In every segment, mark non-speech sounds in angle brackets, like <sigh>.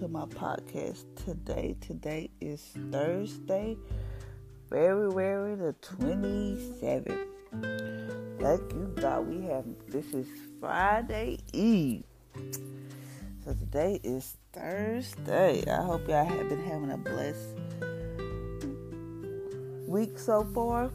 To my podcast today. Today is Thursday, February the 27th. Thank you, God. We have this is Friday Eve. So today is Thursday. I hope y'all have been having a blessed week so far.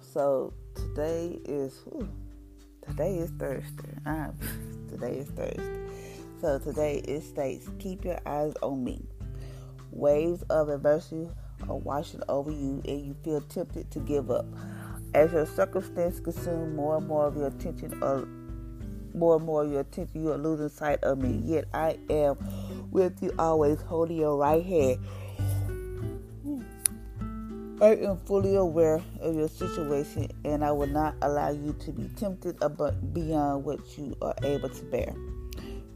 So today is whew, today is Thursday. Uh, <laughs> today is Thursday. So today it states, keep your eyes on me. Waves of adversity are washing over you and you feel tempted to give up. As your circumstances consume more and more of your attention or more and more of your attention, you are losing sight of me. Yet I am with you always, holding your right hand. I am fully aware of your situation and I will not allow you to be tempted beyond what you are able to bear.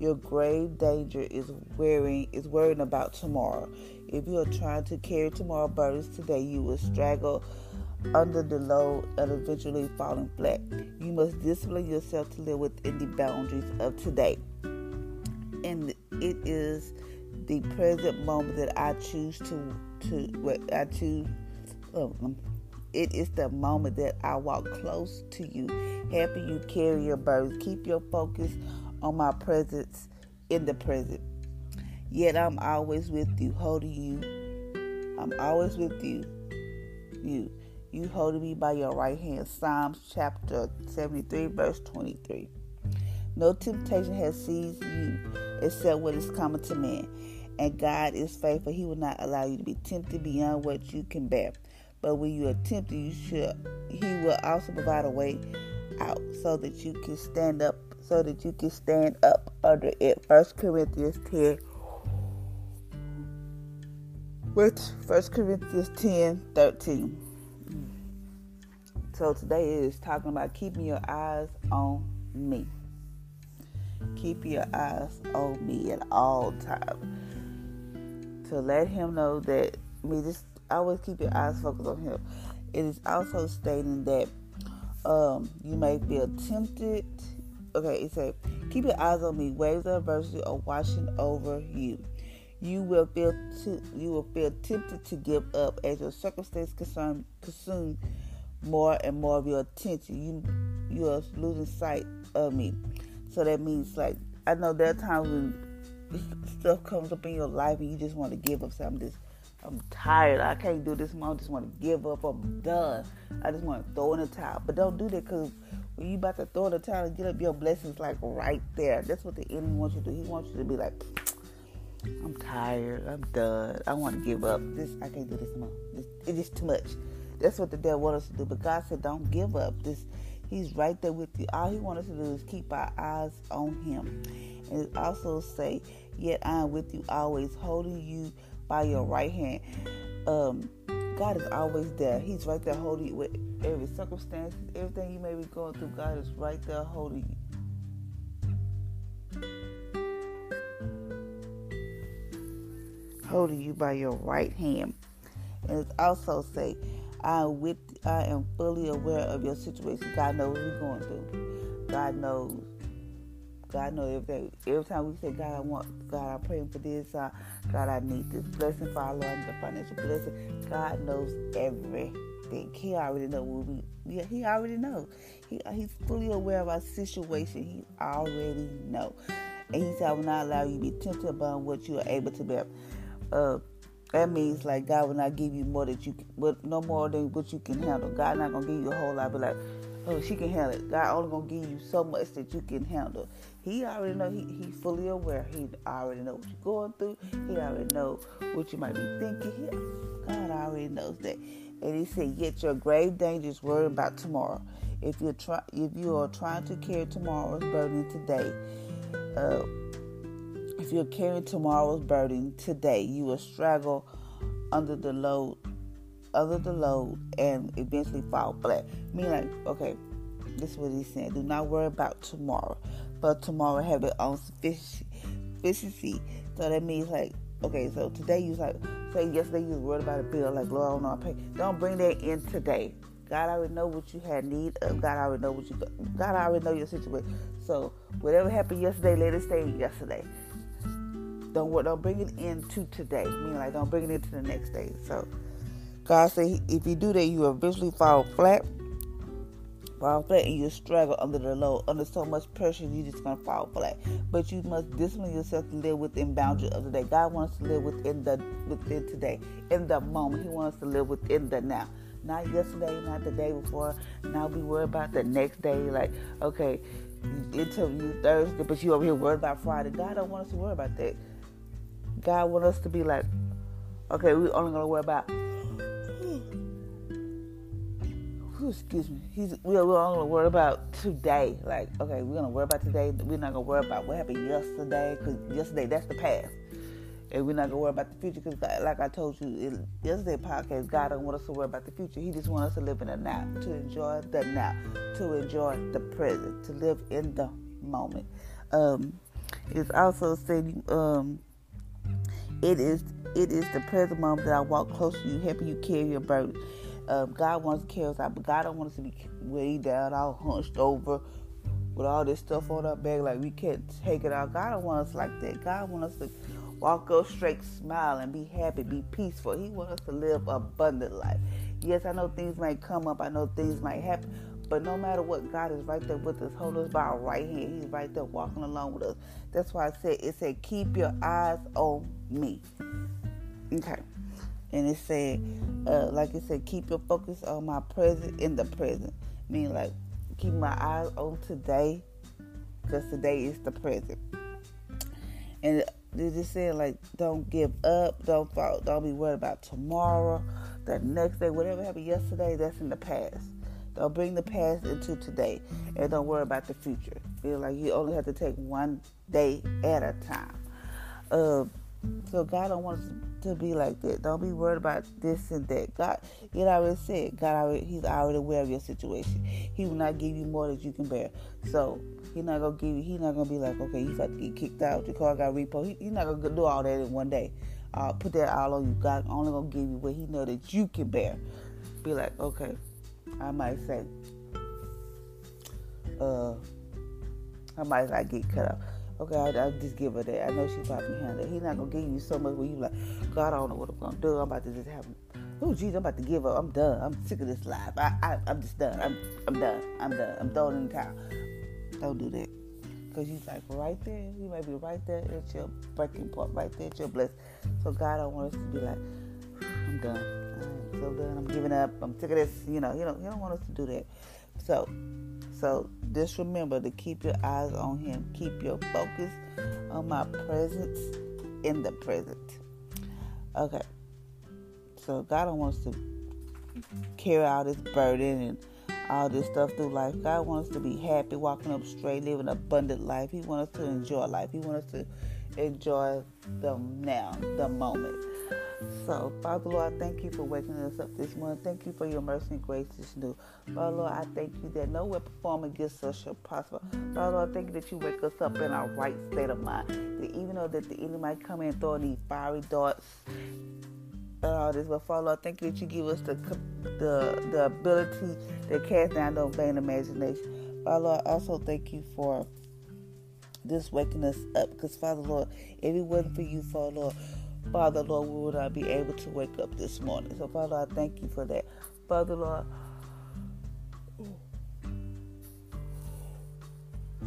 Your grave danger is worrying is worrying about tomorrow. If you are trying to carry tomorrow burdens today, you will struggle under the load and eventually falling flat. You must discipline yourself to live within the boundaries of today. And it is the present moment that I choose to to what I choose um, it is the moment that I walk close to you, helping you carry your burdens. Keep your focus on my presence in the present. Yet I'm always with you, holding you. I'm always with you. You. You holding me by your right hand. Psalms chapter 73, verse 23. No temptation has seized you except what is common to man. And God is faithful. He will not allow you to be tempted beyond what you can bear. But when you are tempted, you should he will also provide a way out so that you can stand up so that you can stand up under it. First Corinthians 10 with First Corinthians 10 13. So today is talking about keeping your eyes on me. Keep your eyes on me at all times. To let him know that me just always keep your eyes focused on Him. It is also stating that um, you may feel tempted. Okay, it said, keep your eyes on me. Waves of adversity are washing over you. You will feel to, you will feel tempted to give up as your circumstances consume, consume more and more of your attention. You you are losing sight of me. So that means like I know there are times when <laughs> stuff comes up in your life and you just want to give up something. Just I'm tired. I can't do this. I just want to give up. I'm done. I just want to throw in the towel. But don't do that because you about to throw the towel and get up, your blessings like right there. That's what the enemy wants you to do. He wants you to be like, I'm tired. I'm done. I want to give up. This I can't do this more. This, it's just too much. That's what the devil wants us to do. But God said, don't give up. This He's right there with you. All He wants us to do is keep our eyes on Him. And it also say, yet I am with you always, holding you by your right hand. Um, God is always there. He's right there holding you with every circumstance, everything you may be going through. God is right there holding you. Holding you by your right hand. And it's also say, I with I am fully aware of your situation. God knows what you're going through. God knows. God knows everything. Every time we say, God, I want, God, I'm praying for this. Uh, God, I need this blessing for our Lord, the financial blessing. God knows everything. He already knows what we. Yeah, He already knows. He, he's fully aware of our situation. He already know. And He said, I will not allow you to be tempted above what you are able to bear. Uh, that means like God will not give you more that you, but no more than what you can handle. God not gonna give you a whole lot, but like oh, she can handle it. God only gonna give you so much that you can handle. He already know. He he fully aware. He already know what you're going through. He already know what you might be thinking. He, God already knows that. And he said, "Yet your grave dangers worry about tomorrow. If you're try, if you are trying to carry tomorrow's burden today, uh, if you're carrying tomorrow's burden today, you will struggle under the load under the load and eventually fall flat. Meaning, like, okay, this is what he's saying. Do not worry about tomorrow, but tomorrow have its own sufficiency. So that means, like, okay, so today you like, say yesterday you worried about a bill, like, Lord, I don't know, I pay. Don't bring that in today. God already know what you had need of. God already know what you. God already know your situation. So whatever happened yesterday, let it stay yesterday. Don't don't bring it into today. Meaning like don't bring it into the next day. So God said, if you do that, you eventually fall flat. Fall flat and you struggle under the load. Under so much pressure, you're just to fall flat. But you must discipline yourself to live within boundaries of the day. God wants to live within the within today, in the moment. He wants to live within the now. Not yesterday, not the day before. Now we worry about the next day. Like, okay, interview Thursday, but you over here worried about Friday. God don't want us to worry about that. God want us to be like, okay, we only gonna worry about excuse me. He's we're, we're only gonna worry about today. Like, okay, we're gonna worry about today. We're not gonna worry about what happened yesterday, because yesterday that's the past, and we're not gonna worry about the future. Because, like I told you in yesterday podcast, God don't want us to worry about the future. He just wants us to live in the now, to enjoy the now, to enjoy the present, to live in the moment. Um, it's also saying, um, it is it is the present moment that I walk close to you, helping you carry your burden. Um, God wants to carry us out, but God don't want us to be way down, all hunched over with all this stuff on our back, like we can't take it out. God don't want us like that. God wants us to walk up straight, smile, and be happy, be peaceful. He wants us to live abundant life. Yes, I know things might come up. I know things might happen. But no matter what, God is right there with us, holding us by our right hand. He's right there walking along with us. That's why I said it said, keep your eyes on me. Okay and it said, uh, like it said, keep your focus on my present in the present. Meaning, like, keep my eyes on today, because today is the present. And they just said, like, don't give up, don't fall, don't be worried about tomorrow, the next day, whatever happened yesterday, that's in the past. Don't bring the past into today, and don't worry about the future. Feel like you only have to take one day at a time. Uh, so God don't want us to be like that. Don't be worried about this and that. God, it already said, God already, He's already aware of your situation. He will not give you more than you can bear. So He's not gonna give you. He's not gonna be like, okay, you got to get kicked out. Your car got repo. He, he's not gonna do all that in one day. Uh, put that all on you. God only gonna give you what He know that you can bear. Be like, okay, I might say, uh, I might not get cut off. Okay, I, I just give her that. I know she probably handle it. He's not gonna give you so much where you like, God, I don't know what I'm gonna do. I'm about to just have. Oh, geez, I'm about to give up. I'm done. I'm sick of this life. I, I, I'm just done. I'm, I'm done. I'm done. I'm throwing in the towel. Don't do that. Because he's like right there. You may be right there at your breaking point, right there at your blessing. So God don't want us to be like, I'm done. So done. I'm giving up. I'm sick of this. You know, you know, he don't want us to do that. So so just remember to keep your eyes on Him. Keep your focus on my presence in the present. Okay. So God don't want us to carry out His burden and all this stuff through life. God wants us to be happy, walking up straight, living an abundant life. He wants us to enjoy life. He wants us to enjoy the now, the moment. So, Father Lord, I thank you for waking us up this morning. Thank you for your mercy and grace this new. Father Lord, I thank you that no weapon formed against us shall prosper. Father Lord, I thank you that you wake us up in our right state of mind. That even though that the enemy might come in and throw these fiery darts all this, but Father Lord, thank you that you give us the the the ability to cast down those vain imagination. Father Lord, also thank you for this waking us up. Because, Father Lord, if it wasn't for you, Father Lord, Father Lord, we would not be able to wake up this morning. So, Father, I thank you for that. Father Lord,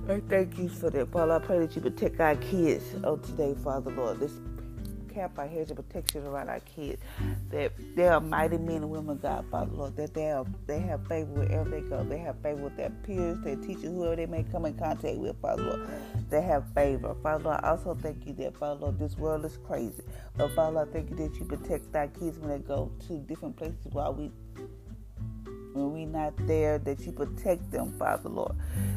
I thank you for that. Father, I pray that you protect our kids on today, Father Lord. This cap our heads of protection around our kids. That they are mighty men and women, God, Father Lord. That they are they have favor wherever they go. They have favor with their peers, their teachers, whoever they may come in contact with, Father Lord. They have favor. Father Lord, I also thank you that, Father Lord, this world is crazy. But Father Lord, thank you that you protect our kids when they go to different places while we when we not there, that you protect them, Father Lord,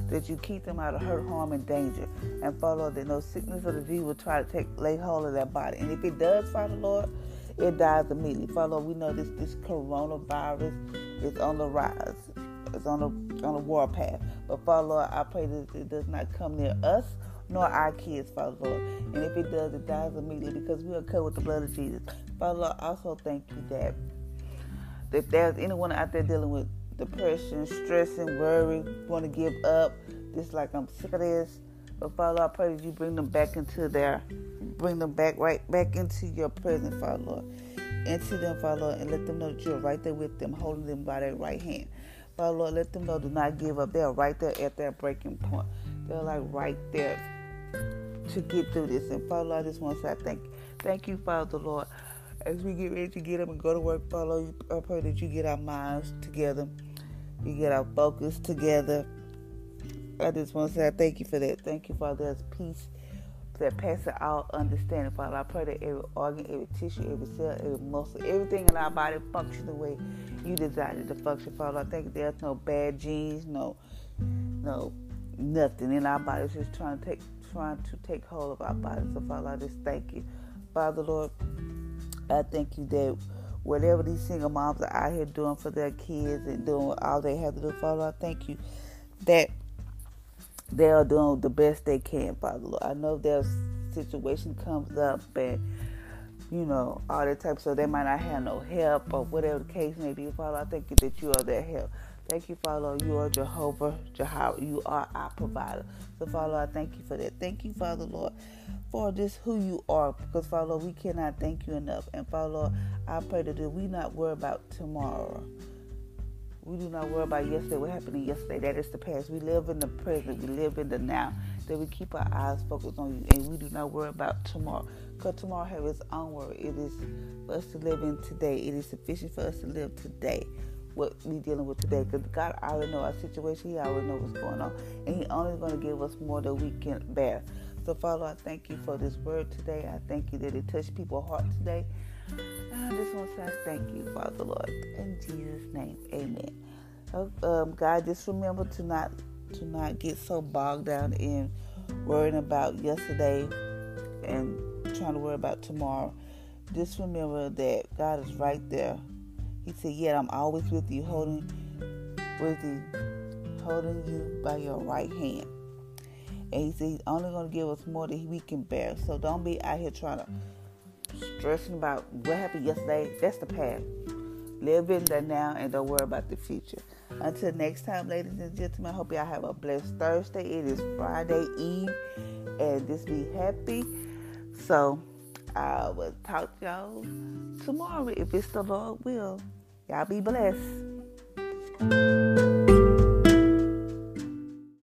that you keep them out of hurt, harm, and danger. And Father Lord, that no sickness or disease will try to take lay hold of their body. And if it does, Father Lord, it dies immediately. Father Lord, we know this this coronavirus is on the rise. It's on the on the warpath. But Father Lord, I pray that it does not come near us nor our kids, Father Lord. And if it does, it dies immediately because we are covered with the blood of Jesus. Father Lord, also thank you that if there's anyone out there dealing with depression, stress, and worry, want to give up, just like I'm sick of this. But Father, I pray that you bring them back into their, bring them back right back into your presence, Father Lord, into them, Father Lord, and let them know that you're right there with them, holding them by their right hand. Father Lord, let them know do not give up. They're right there at their breaking point. They're like right there to get through this. And Father Lord, I just want to say thank you. Thank you, Father Lord as we get ready to get up and go to work, follow, I pray that you get our minds together, you get our focus together. I just want to say I thank you for that. Thank you, Father. There's peace that passes all understanding, Father. I pray that every organ, every tissue, every cell, every muscle, everything in our body function the way you designed it to function, Father. I think there's no bad genes, no, no, nothing in our bodies just trying to take, trying to take hold of our bodies. So, Father, I just thank you, Father, Lord. I thank you that whatever these single moms are out here doing for their kids and doing all they have to do, Father, I thank you that they are doing the best they can, Father Lord. I know their situation comes up and you know, all that type so they might not have no help or whatever the case may be, Father. I thank you that you are their help. Thank you, Father. You are Jehovah, Jehovah. You are our provider. So, Father, I thank you for that. Thank you, Father, Lord, for just who you are. Because, Father, Lord, we cannot thank you enough. And, Father, Lord, I pray that we not worry about tomorrow. We do not worry about yesterday, what happened yesterday. That is the past. We live in the present. We live in the now. That we keep our eyes focused on you. And we do not worry about tomorrow. Because tomorrow has its own worry. It is for us to live in today. It is sufficient for us to live today what we dealing with today. Because God already know our situation. He already know what's going on, and He only going to give us more than we can bear. So, Father, I thank you for this word today. I thank you that it touched people's heart today. And I just want to say thank you, Father Lord, in Jesus' name, Amen. Um, God, just remember to not to not get so bogged down in worrying about yesterday and trying to worry about tomorrow. Just remember that God is right there he said, Yet I'm always with you, holding with you, holding you by your right hand. And he said he's only gonna give us more than we can bear. So don't be out here trying to stressing about what happened yesterday. That's the past. Live in the now and don't worry about the future. Until next time, ladies and gentlemen, I hope y'all have a blessed Thursday. It is Friday Eve, and just be happy. So I will talk to y'all tomorrow if it's the Lord will. Y'all be blessed.